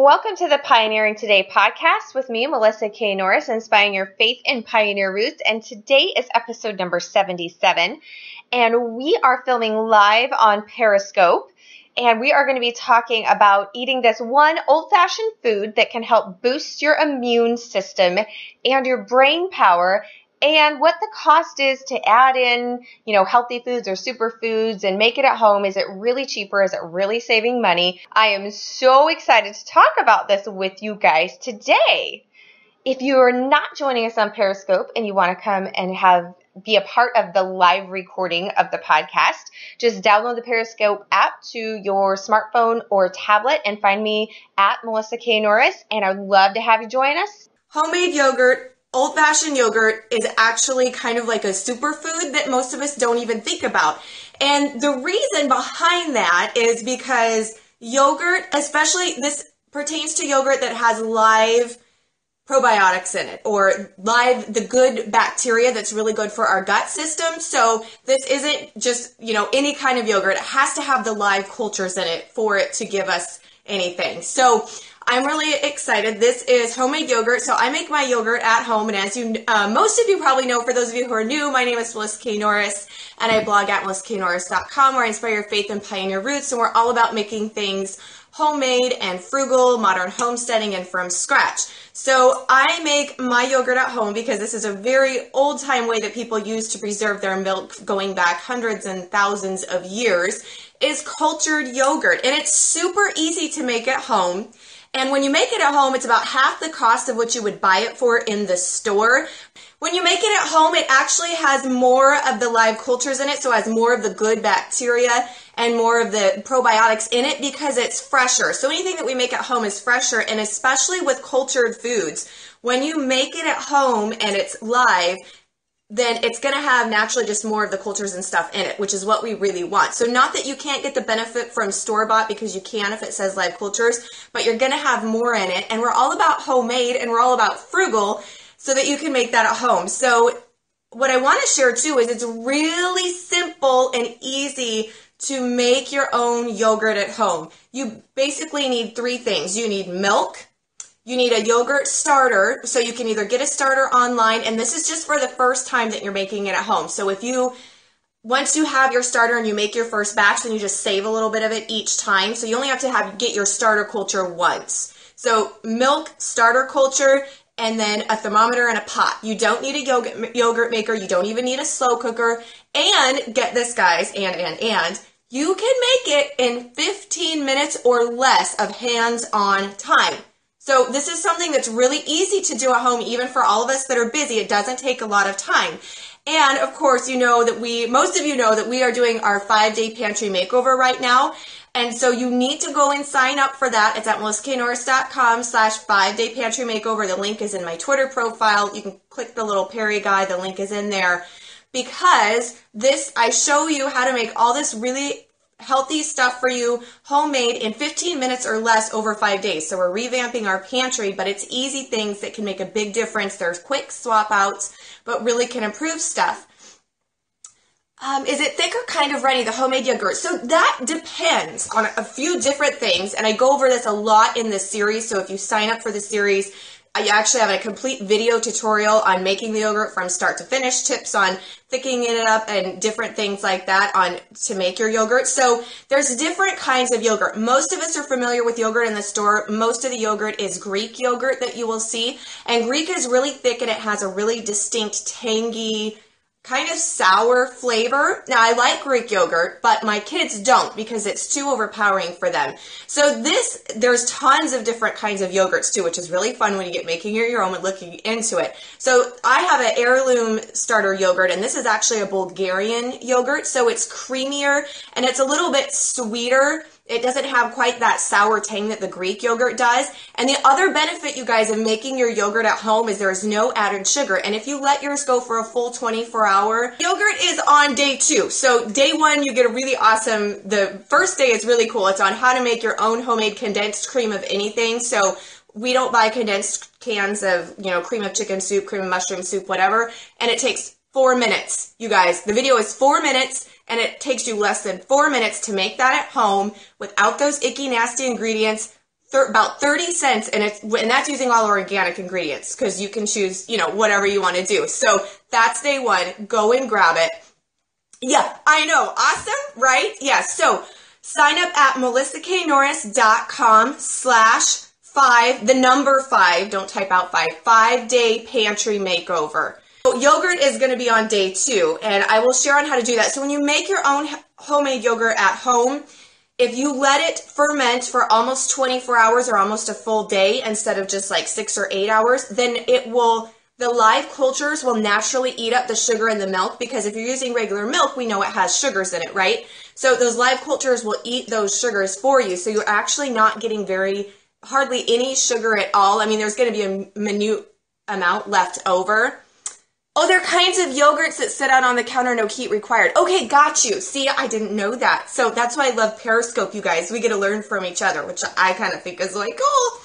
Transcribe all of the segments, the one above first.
Welcome to the Pioneering Today podcast with me, Melissa K. Norris, inspiring your faith and pioneer roots. And today is episode number 77. And we are filming live on Periscope. And we are going to be talking about eating this one old fashioned food that can help boost your immune system and your brain power and what the cost is to add in, you know, healthy foods or superfoods and make it at home. Is it really cheaper? Is it really saving money? I am so excited to talk about this with you guys today. If you are not joining us on Periscope and you want to come and have be a part of the live recording of the podcast, just download the Periscope app to your smartphone or tablet and find me at Melissa K. Norris. And I'd love to have you join us. Homemade yogurt old fashioned yogurt is actually kind of like a superfood that most of us don't even think about. And the reason behind that is because yogurt, especially this pertains to yogurt that has live probiotics in it or live the good bacteria that's really good for our gut system. So this isn't just, you know, any kind of yogurt. It has to have the live cultures in it for it to give us anything. So I'm really excited. This is homemade yogurt. So I make my yogurt at home. And as you, uh, most of you probably know, for those of you who are new, my name is Melissa K. Norris and I blog at melissaknorris.com where I inspire your faith and pioneer roots. And we're all about making things homemade and frugal, modern homesteading, and from scratch. So I make my yogurt at home because this is a very old time way that people use to preserve their milk going back hundreds and thousands of years is cultured yogurt. And it's super easy to make at home. And when you make it at home, it's about half the cost of what you would buy it for in the store. When you make it at home, it actually has more of the live cultures in it, so it has more of the good bacteria and more of the probiotics in it because it's fresher. So anything that we make at home is fresher, and especially with cultured foods, when you make it at home and it's live, then it's going to have naturally just more of the cultures and stuff in it, which is what we really want. So not that you can't get the benefit from store bought because you can if it says live cultures, but you're going to have more in it. And we're all about homemade and we're all about frugal so that you can make that at home. So what I want to share too is it's really simple and easy to make your own yogurt at home. You basically need three things. You need milk, you need a yogurt starter, so you can either get a starter online, and this is just for the first time that you're making it at home. So if you once you have your starter and you make your first batch, then you just save a little bit of it each time. So you only have to have get your starter culture once. So milk, starter culture, and then a thermometer and a pot. You don't need a yogurt yogurt maker. You don't even need a slow cooker. And get this, guys, and and and you can make it in 15 minutes or less of hands-on time. So this is something that's really easy to do at home, even for all of us that are busy. It doesn't take a lot of time. And of course, you know that we, most of you know that we are doing our five day pantry makeover right now. And so you need to go and sign up for that. It's at melissaknorris.com slash five day pantry makeover. The link is in my Twitter profile. You can click the little Perry guy. The link is in there because this, I show you how to make all this really healthy stuff for you, homemade in 15 minutes or less over five days. So we're revamping our pantry, but it's easy things that can make a big difference. There's quick swap outs, but really can improve stuff. Um, is it thick or kind of runny, the homemade yogurt? So that depends on a few different things, and I go over this a lot in this series. So if you sign up for the series, I actually have a complete video tutorial on making the yogurt from start to finish, tips on thickening it up and different things like that on to make your yogurt. So there's different kinds of yogurt. Most of us are familiar with yogurt in the store. Most of the yogurt is Greek yogurt that you will see. And Greek is really thick and it has a really distinct tangy kind of sour flavor. Now, I like Greek yogurt, but my kids don't because it's too overpowering for them. So this, there's tons of different kinds of yogurts too, which is really fun when you get making your own and looking into it. So I have an heirloom starter yogurt, and this is actually a Bulgarian yogurt, so it's creamier and it's a little bit sweeter it doesn't have quite that sour tang that the Greek yogurt does. And the other benefit, you guys, of making your yogurt at home is there is no added sugar. And if you let yours go for a full 24 hour, yogurt is on day two. So day one, you get a really awesome, the first day is really cool. It's on how to make your own homemade condensed cream of anything. So we don't buy condensed cans of, you know, cream of chicken soup, cream of mushroom soup, whatever. And it takes four minutes, you guys. The video is four minutes and it takes you less than four minutes to make that at home without those icky, nasty ingredients. thir- about 30 cents and it's and that's using all organic ingredients because you can choose, you know, whatever you want to do. So that's day one. Go and grab it. Yeah, I know. Awesome, right? Yeah. So sign up at melissaknorris.com slash five, the number five, don't type out five, five day pantry makeover. Yogurt is going to be on day two, and I will share on how to do that. So when you make your own homemade yogurt at home, if you let it ferment for almost 24 hours or almost a full day instead of just like six or eight hours, then it will, the live cultures will naturally eat up the sugar in the milk because if you're using regular milk, we know it has sugars in it, right? So those live cultures will eat those sugars for you. So you're actually not getting very, hardly any sugar at all. I mean, there's going to be a minute amount left over. Oh, there are kinds of yogurts that sit out on the counter, no heat required. Okay, got you. See, I didn't know that. So that's why I love Periscope, you guys. We get to learn from each other, which I kind of think is like cool.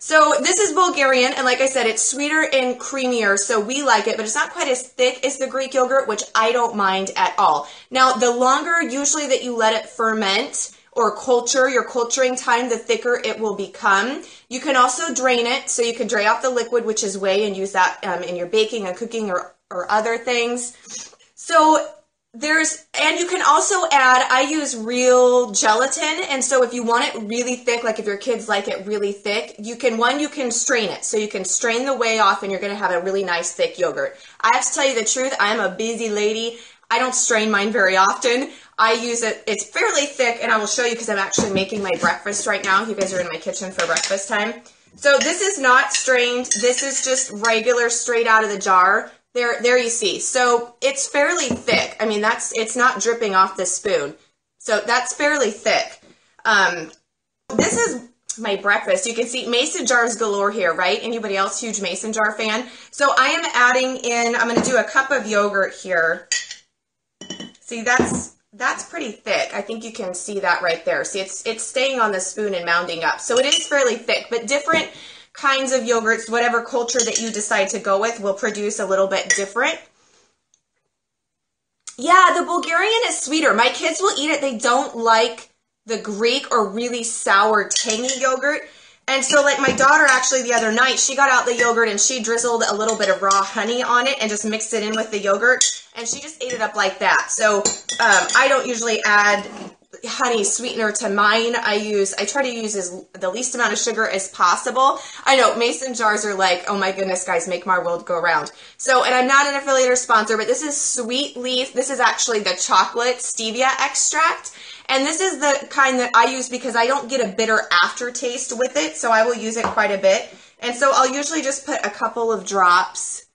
So this is Bulgarian, and like I said, it's sweeter and creamier, so we like it, but it's not quite as thick as the Greek yogurt, which I don't mind at all. Now, the longer usually that you let it ferment, or culture, your culturing time, the thicker it will become. You can also drain it, so you can drain off the liquid, which is whey, and use that um, in your baking and cooking or, or other things. So there's, and you can also add, I use real gelatin, and so if you want it really thick, like if your kids like it really thick, you can, one, you can strain it. So you can strain the whey off, and you're gonna have a really nice thick yogurt. I have to tell you the truth, I'm a busy lady. I don't strain mine very often. I use it, it's fairly thick, and I will show you because I'm actually making my breakfast right now. You guys are in my kitchen for breakfast time. So this is not strained. This is just regular straight out of the jar. There, there you see. So it's fairly thick. I mean, that's, it's not dripping off the spoon. So that's fairly thick. Um, this is my breakfast. You can see mason jars galore here, right? Anybody else huge mason jar fan? So I am adding in, I'm going to do a cup of yogurt here. See, that's that's pretty thick. I think you can see that right there. See, it's it's staying on the spoon and mounding up. So it is fairly thick, but different kinds of yogurts, whatever culture that you decide to go with, will produce a little bit different. Yeah, the Bulgarian is sweeter. My kids will eat it. They don't like the Greek or really sour, tangy yogurt. And so, like my daughter actually the other night, she got out the yogurt and she drizzled a little bit of raw honey on it and just mixed it in with the yogurt, and she just ate it up like that. So um, I don't usually add honey sweetener to mine. I use I try to use as the least amount of sugar as possible. I know mason jars are like, oh my goodness, guys, make my world go round. So, and I'm not an affiliate or sponsor, but this is Sweet Leaf. This is actually the chocolate stevia extract. And this is the kind that I use because I don't get a bitter aftertaste with it, so I will use it quite a bit. And so I'll usually just put a couple of drops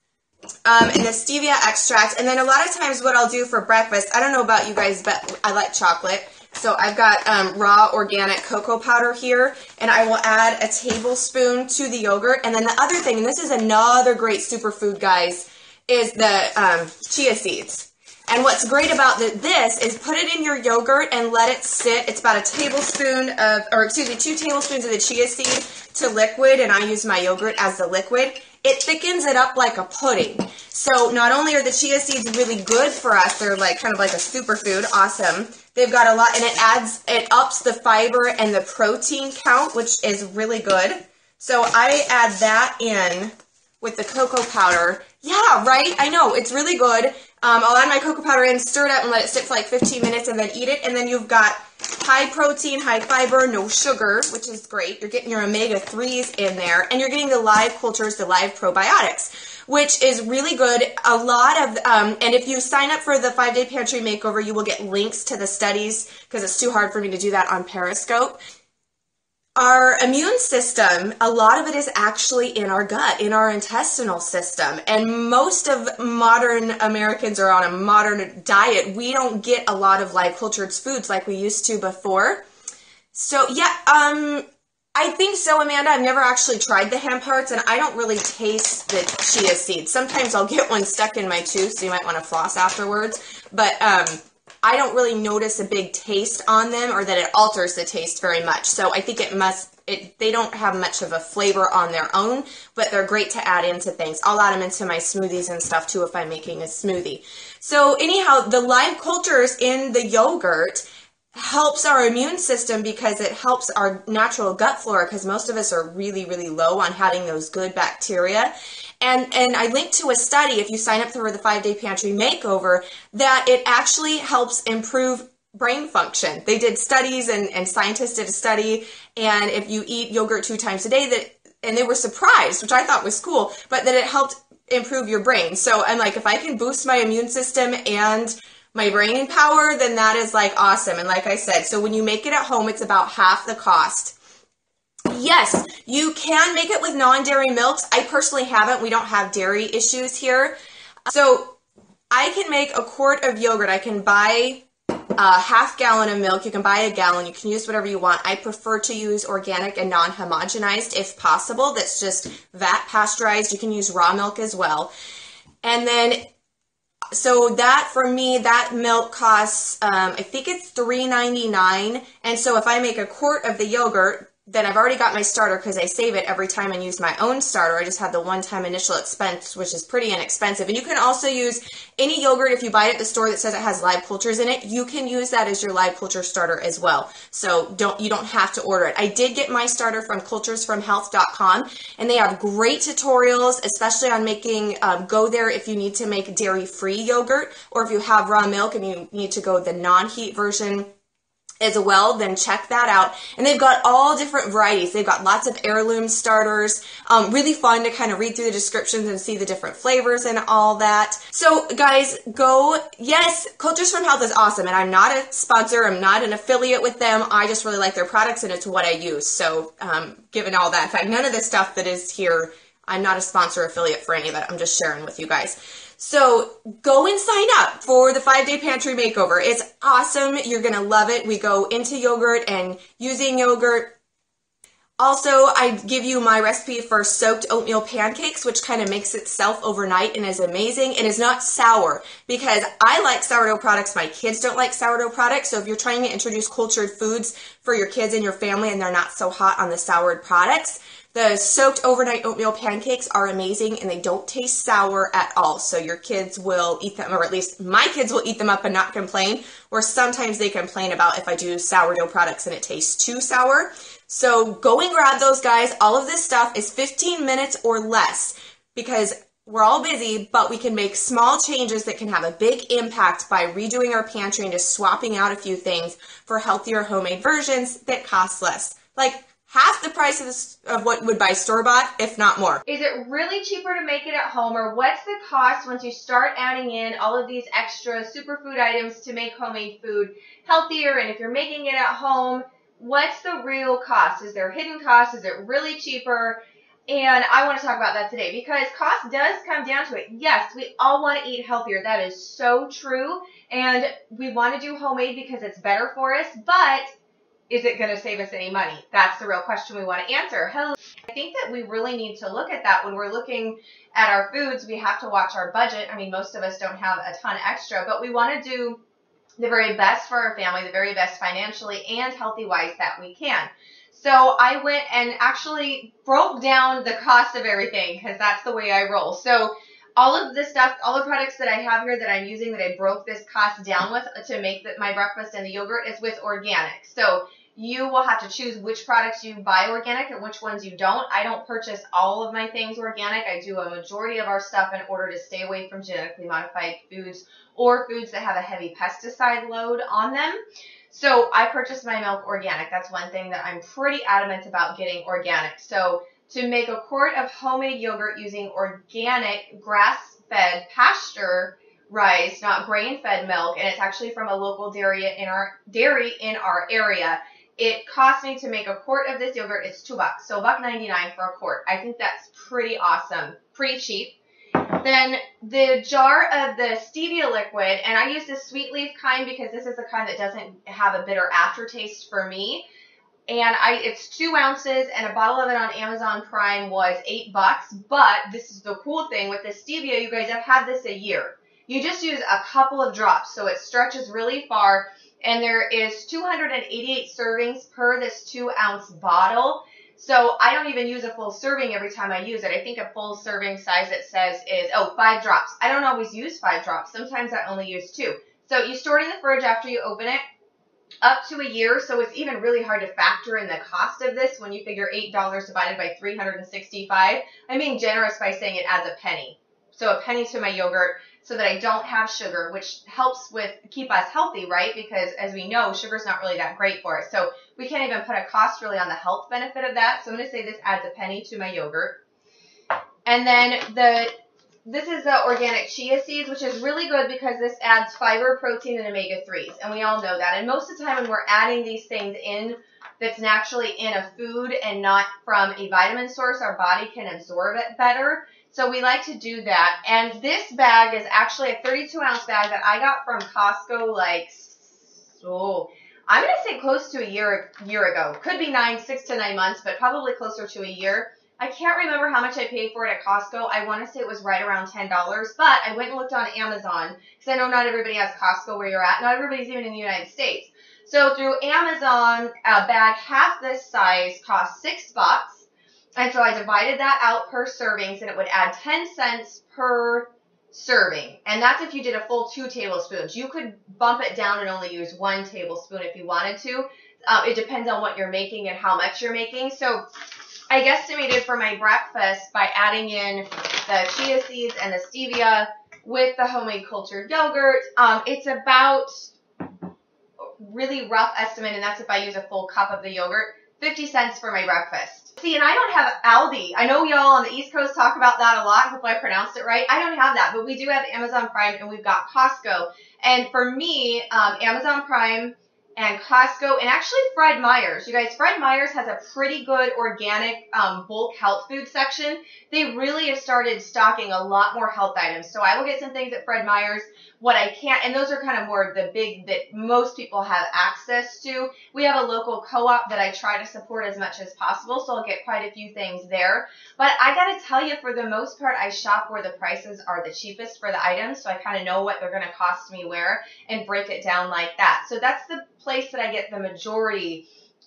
um, in the stevia extract. And then a lot of times what I'll do for breakfast, I don't know about you guys, but I like chocolate. So I've got um, raw organic cocoa powder here, and I will add a tablespoon to the yogurt. And then the other thing, and this is another great superfood, guys, is the um, chia seeds. And what's great about the, this is put it in your yogurt and let it sit. It's about a tablespoon of, or excuse me, two tablespoons of the chia seed to liquid, and I use my yogurt as the liquid. It thickens it up like a pudding. So not only are the chia seeds really good for us, they're like kind of like a superfood, awesome. They've got a lot, and it adds, it ups the fiber and the protein count, which is really good. So I add that in with the cocoa powder. Yeah, right? I know. It's really good. Um, I'll add my cocoa powder in, stir it up, and let it sit for like 15 minutes, and then eat it. And then you've got high protein, high fiber, no sugar, which is great. You're getting your omega-3s in there, and you're getting the live cultures, the live probiotics which is really good. A lot of, um, and if you sign up for the five day pantry makeover, you will get links to the studies because it's too hard for me to do that on Periscope our immune system, a lot of it is actually in our gut, in our intestinal system. And most of modern Americans are on a modern diet. We don't get a lot of like cultured foods like we used to before. So yeah, um, I think so, Amanda. I've never actually tried the hemp hearts, and I don't really taste the chia seeds. Sometimes I'll get one stuck in my tooth, so you might want to floss afterwards. But um, I don't really notice a big taste on them or that it alters the taste very much. So I think it must, it, they don't have much of a flavor on their own, but they're great to add into things. I'll add them into my smoothies and stuff too if I'm making a smoothie. So anyhow, the live cultures in the yogurt helps our immune system because it helps our natural gut flora because most of us are really really low on having those good bacteria and and I linked to a study if you sign up for the 5 day pantry makeover that it actually helps improve brain function. They did studies and, and scientists did a study and if you eat yogurt two times a day that and they were surprised, which I thought was cool, but that it helped improve your brain. So I'm like if I can boost my immune system and my brain power, then that is like awesome. And like I said, so when you make it at home, it's about half the cost. Yes, you can make it with non dairy milks. I personally haven't. We don't have dairy issues here. So I can make a quart of yogurt. I can buy a half gallon of milk. You can buy a gallon. You can use whatever you want. I prefer to use organic and non homogenized if possible. That's just vat pasteurized. You can use raw milk as well. And then so that for me that milk costs um, i think it's $3.99 and so if i make a quart of the yogurt then I've already got my starter because I save it every time and use my own starter. I just had the one time initial expense, which is pretty inexpensive. And you can also use any yogurt if you buy it at the store that says it has live cultures in it. You can use that as your live culture starter as well. So don't you don't have to order it. I did get my starter from culturesfromhealth.com and they have great tutorials, especially on making. Um, go there if you need to make dairy free yogurt or if you have raw milk and you need to go the non heat version as well, then check that out. And they've got all different varieties. They've got lots of heirloom starters. Um, really fun to kind of read through the descriptions and see the different flavors and all that. So guys, go. Yes, Cultures from Health is awesome. And I'm not a sponsor. I'm not an affiliate with them. I just really like their products and it's what I use. So, um, given all that, in fact, none of the stuff that is here, I'm not a sponsor affiliate for any of it. I'm just sharing with you guys. So go and sign up for the five day pantry makeover. It's awesome. You're going to love it. We go into yogurt and using yogurt. Also, I give you my recipe for soaked oatmeal pancakes, which kind of makes itself overnight and is amazing and is not sour because I like sourdough products. My kids don't like sourdough products. So if you're trying to introduce cultured foods for your kids and your family and they're not so hot on the soured products, the soaked overnight oatmeal pancakes are amazing and they don't taste sour at all. So your kids will eat them, or at least my kids will eat them up and not complain. Or sometimes they complain about if I do sourdough products and it tastes too sour. So go and grab those guys. All of this stuff is 15 minutes or less because we're all busy, but we can make small changes that can have a big impact by redoing our pantry and just swapping out a few things for healthier homemade versions that cost less. Like half the price of, of what would buy store bought, if not more. Is it really cheaper to make it at home, or what's the cost once you start adding in all of these extra superfood items to make homemade food healthier? And if you're making it at home, what's the real cost? Is there hidden cost? Is it really cheaper? And I want to talk about that today because cost does come down to it. Yes, we all want to eat healthier. That is so true. And we want to do homemade because it's better for us, but is it going to save us any money? That's the real question we want to answer. I think that we really need to look at that when we're looking at our foods. We have to watch our budget. I mean, most of us don't have a ton extra, but we want to do the very best for our family, the very best financially and healthy wise that we can. So I went and actually broke down the cost of everything because that's the way I roll. So all of the stuff, all the products that I have here that I'm using that I broke this cost down with to make the, my breakfast and the yogurt is with organic. So you will have to choose which products you buy organic and which ones you don't. I don't purchase all of my things organic. I do a majority of our stuff in order to stay away from genetically modified foods or foods that have a heavy pesticide load on them. So I purchase my milk organic. That's one thing that I'm pretty adamant about getting organic. So to make a quart of homemade yogurt using organic grass-fed pasture raised, not grain-fed milk, and it's actually from a local dairy in our dairy in our area it cost me to make a quart of this yogurt. It's two bucks, so buck ninety nine for a quart. I think that's pretty awesome, pretty cheap. Then the jar of the stevia liquid, and I use the sweet leaf kind because this is the kind that doesn't have a bitter aftertaste for me. And I, it's two ounces, and a bottle of it on Amazon Prime was eight bucks. But this is the cool thing with the stevia, you guys I've had this a year. You just use a couple of drops, so it stretches really far and there is 288 servings per this two ounce bottle. So I don't even use a full serving every time I use it. I think a full serving size it says is, oh, five drops. I don't always use five drops. Sometimes I only use two. So you store it in the fridge after you open it. up to a year. So it's even really hard to factor in the cost of this when you figure $8 divided by 365. I'm being generous by saying it as a penny. So a penny to my yogurt so that I don't have sugar, which helps with keep us healthy, right? Because as we know, sugar's not really that great for us. So we can't even put a cost really on the health benefit of that. So I'm going to say this adds a penny to my yogurt. And then the this is the organic chia seeds, which is really good because this adds fiber, protein, and omega 3s. And we all know that. And most of the time when we're adding these things in that's naturally in a food and not from a vitamin source, our body can absorb it better. So we like to do that. And this bag is actually a 32 ounce bag that I got from Costco like, oh, I'm going to say close to a year, year ago. Could be nine, six to nine months, but probably closer to a year. I can't remember how much I paid for it at Costco. I want to say it was right around $10, but I went and looked on Amazon because I know not everybody has Costco where you're at. Not everybody's even in the United States. So through Amazon, a bag half this size costs six bucks. And so I divided that out per servings and it would add 10 cents per serving. And that's if you did a full two tablespoons. You could bump it down and only use one tablespoon if you wanted to. Uh, it depends on what you're making and how much you're making. So I guesstimated for my breakfast by adding in the chia seeds and the stevia with the homemade cultured yogurt. Um, it's about really rough estimate, and that's if I use a full cup of the yogurt, 50 cents for my breakfast. See, and I don't have Aldi. I know y'all on the East Coast talk about that a lot. Hopefully I pronounced it right. I don't have that, but we do have Amazon Prime and we've got Costco. And for me, um, Amazon Prime and Costco and actually Fred Meyer's. You guys, Fred Meyer's has a pretty good organic um, bulk health food section. They really have started stocking a lot more health items. So I will get some things at Fred Meyer's. What I can't, and those are kind of more the big that most people have access to. We have a local co-op that I try to support as much as possible, so I'll get quite a few things there. But I gotta tell you, for the most part, I shop where the prices are the cheapest for the items, so I kind of know what they're gonna cost me where and break it down like that. So that's the place that I get the majority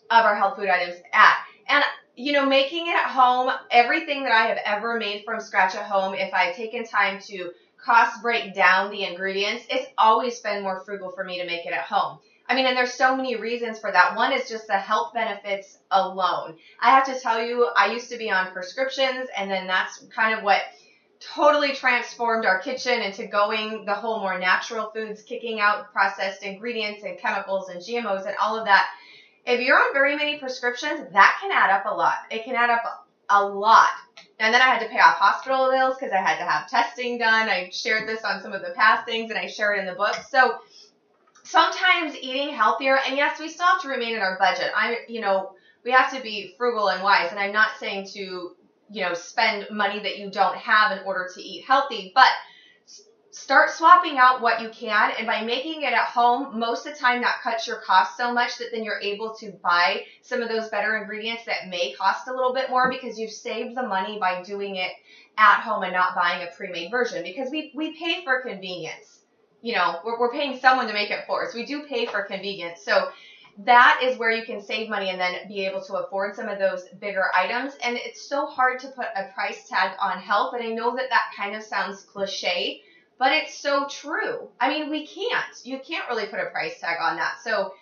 of our health food items at. And you know, making it at home, everything that I have ever made from scratch at home, if I've taken time to cost break down the ingredients, it's always been more frugal for me to make it at home. I mean, and there's so many reasons for that. One is just the health benefits alone. I have to tell you, I used to be on prescriptions, and then that's kind of what totally transformed our kitchen into going the whole more natural foods, kicking out processed ingredients and chemicals and GMOs and all of that. If you're on very many prescriptions, that can add up a lot. It can add up a lot. And then I had to pay off hospital bills because I had to have testing done. I shared this on some of the past things and I share it in the book. So sometimes eating healthier, and yes, we still have to remain in our budget. I, you know, we have to be frugal and wise. And I'm not saying to you know, spend money that you don't have in order to eat healthy, but start swapping out what you can and by making it at home most of the time that cuts your cost so much that then you're able to buy some of those better ingredients that may cost a little bit more because you've saved the money by doing it at home and not buying a pre-made version because we we pay for convenience you know we're, we're paying someone to make it for us we do pay for convenience so that is where you can save money and then be able to afford some of those bigger items. And it's so hard to put a price tag on health. And I know that that kind of sounds cliche, but it's so true. I mean, we can't. You can't really put a price tag on that. So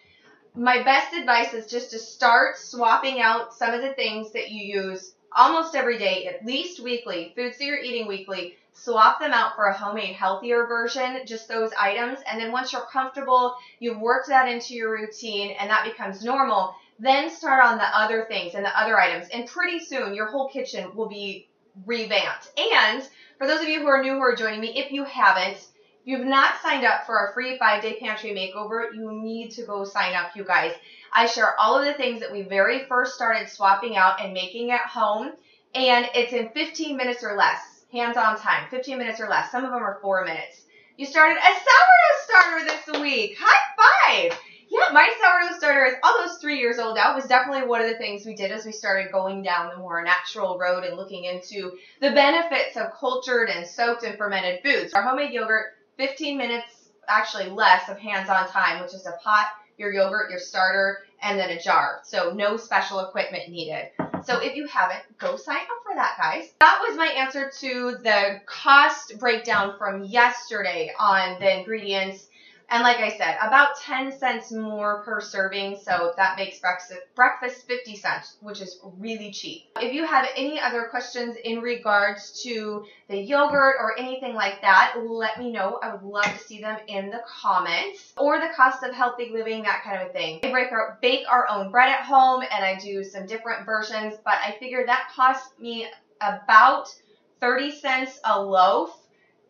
my best advice is just to start swapping out some of the things that you use almost every day, at least weekly, foods that you're eating weekly, swap them out for a homemade healthier version, just those items. And then once you're comfortable, you've worked that into your routine and that becomes normal, then start on the other things and the other items. And pretty soon your whole kitchen will be revamped. And for those of you who are new who are joining me, if you haven't, if you've not signed up for our free five day pantry makeover, you need to go sign up, you guys. I share all of the things that we very first started swapping out and making at home. And it's in 15 minutes or less hands-on time, 15 minutes or less. Some of them are four minutes. You started a sourdough starter this week. High five! Yeah, my sourdough starter is almost three years old now. It was definitely one of the things we did as we started going down the more natural road and looking into the benefits of cultured and soaked and fermented foods. Our homemade yogurt, 15 minutes, actually less of hands-on time, which is a pot, your yogurt, your starter, and then a jar. So no special equipment needed. So if you haven't, go sign up for that, guys. That was my answer to the cost breakdown from yesterday on the ingredients And like I said, about 10 cents more per serving, so that makes breakfast, breakfast 50 cents, which is really cheap. If you have any other questions in regards to the yogurt or anything like that, let me know. I would love to see them in the comments. Or the cost of healthy living, that kind of a thing. I break our, bake our own bread at home and I do some different versions, but I figure that costs me about 30 cents a loaf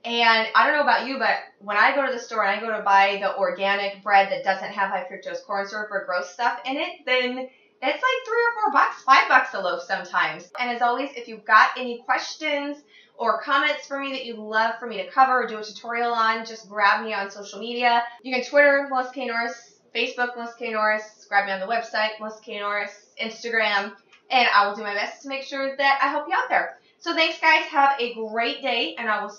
and I don't know about you, but when I go to the store and I go to buy the organic bread that doesn't have high fructose corn syrup or gross stuff in it, then it's like three or four bucks, five bucks a loaf sometimes. And as always, if you've got any questions or comments for me that you'd love for me to cover or do a tutorial on, just grab me on social media. You can Twitter, Melissa K. Norris, Facebook, Melissa K. Norris, grab me on the website, Melissa K. Norris, Instagram, and I will do my best to make sure that I help you out there. So thanks guys, have a great day, and I will